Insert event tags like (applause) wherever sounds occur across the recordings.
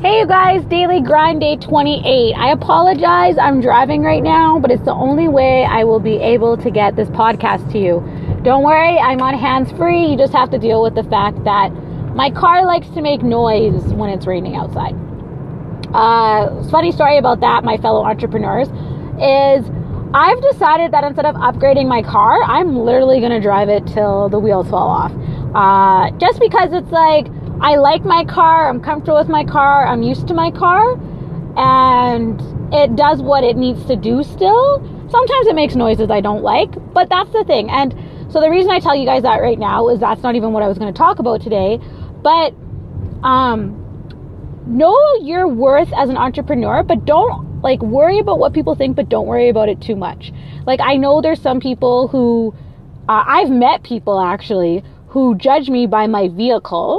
Hey, you guys, daily grind day 28. I apologize, I'm driving right now, but it's the only way I will be able to get this podcast to you. Don't worry, I'm on hands free. You just have to deal with the fact that my car likes to make noise when it's raining outside. Uh, funny story about that, my fellow entrepreneurs, is I've decided that instead of upgrading my car, I'm literally to drive it till the wheels fall off. Uh, just because it's like, I like my car, I'm comfortable with my car, I'm used to my car, and it does what it needs to do still. Sometimes it makes noises I don't like, but that's the thing. And so the reason I tell you guys that right now is that's not even what I was going to talk about today, but um know your worth as an entrepreneur, but don't like worry about what people think, but don't worry about it too much. Like I know there's some people who uh, I've met people actually who judge me by my vehicle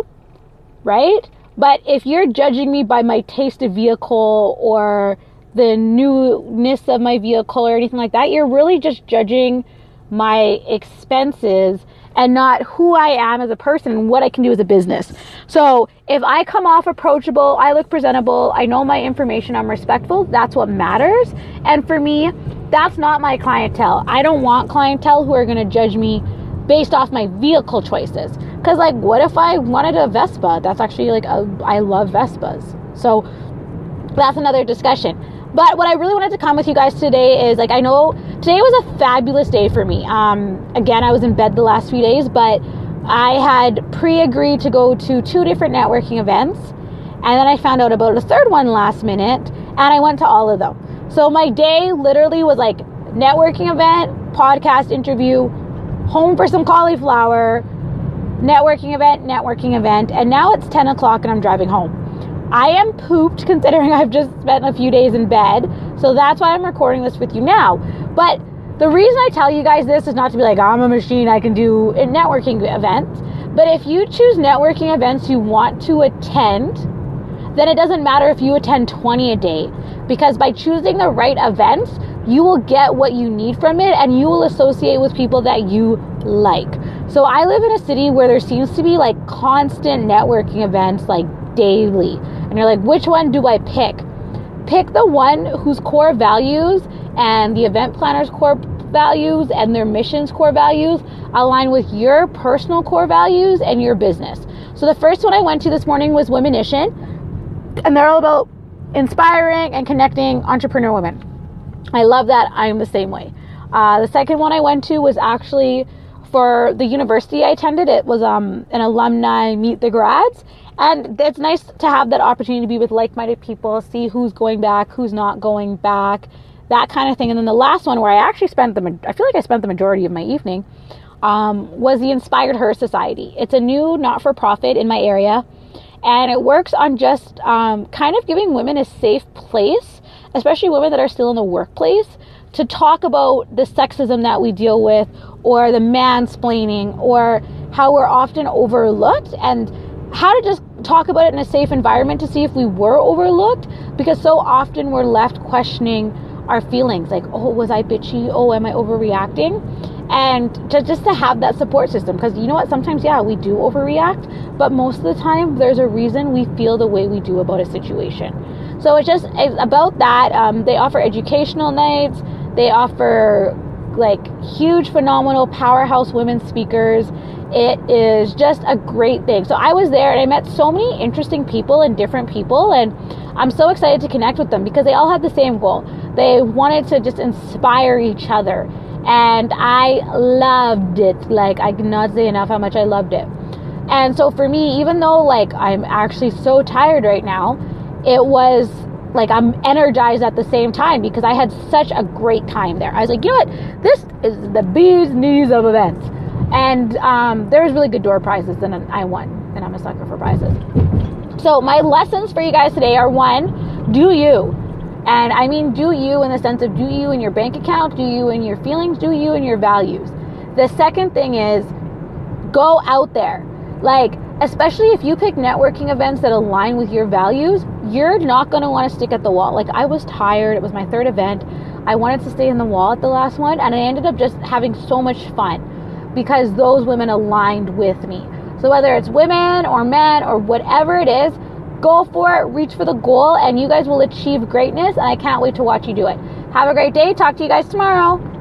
right? But if you're judging me by my taste of vehicle or the newness of my vehicle or anything like that, you're really just judging my expenses and not who I am as a person and what I can do as a business. So if I come off approachable, I look presentable, I know my information, I'm respectful, that's what matters. And for me, that's not my clientele. I don't want clientele who are going to judge me based off my vehicle choices. Because, like, what if I wanted a Vespa? That's actually like, a, I love Vespas. So, that's another discussion. But what I really wanted to come with you guys today is like, I know today was a fabulous day for me. Um, again, I was in bed the last few days, but I had pre agreed to go to two different networking events. And then I found out about a third one last minute, and I went to all of them. So, my day literally was like networking event, podcast interview, home for some cauliflower, networking event, networking event, and now it's 10 o'clock and I'm driving home. I am pooped (laughs) considering I've just spent a few days in bed, so that's why I'm recording this with you now. But the reason I tell you guys this is not to be like, I'm a machine, I can do networking events. But if you choose networking events you want to attend, then it doesn't matter if you attend 20 a day. Because by choosing the right events, you will get what you need from it and you will associate with people that you like. So I live in a city where there seems to be like constant networking events like daily. And you're like, which one do I pick? Pick the one whose core values and the event planner's core values and their mission's core values align with your personal core values and your business. So the first one I went to this morning was Womanition, and they're all about inspiring and connecting entrepreneur women. I love that. I'm the same way. Uh, the second one I went to was actually for the university I attended. It was um, an alumni meet the grads, and it's nice to have that opportunity to be with like-minded people, see who's going back, who's not going back, that kind of thing. And then the last one, where I actually spent the I feel like I spent the majority of my evening, um, was the Inspired Her Society. It's a new not-for-profit in my area, and it works on just um, kind of giving women a safe place, especially women that are still in the workplace to talk about the sexism that we deal with or the mansplaining or how we're often overlooked and how to just talk about it in a safe environment to see if we were overlooked because so often we're left questioning our feelings like oh was i bitchy? Oh am i overreacting? And to just to have that support system because you know what? Sometimes yeah we do overreact but most of the time there's a reason we feel the way we do about a situation so it's just it's about that um, they offer educational nights they offer like huge, phenomenal powerhouse women speakers. It is just a great thing. So I was there and I met so many interesting people and different people, and I'm so excited to connect with them because they all had the same goal. They wanted to just inspire each other, and I loved it. Like I cannot say enough how much I loved it. And so for me, even though like I'm actually so tired right now, it was like I'm energized at the same time because I had such a great time there. I was like, you know what? This is the bee's knees of events. And um, there was really good door prizes, and I won. And I'm a sucker for prizes. So my lessons for you guys today are one, do you. And I mean do you in the sense of do you in your bank account, do you in your feelings, do you in your values. The second thing is go out there. Like especially if you pick networking events that align with your values, you're not going to want to stick at the wall. Like I was tired, it was my third event. I wanted to stay in the wall at the last one, and I ended up just having so much fun because those women aligned with me. So whether it's women or men or whatever it is, Go for it, reach for the goal, and you guys will achieve greatness. And I can't wait to watch you do it. Have a great day. Talk to you guys tomorrow.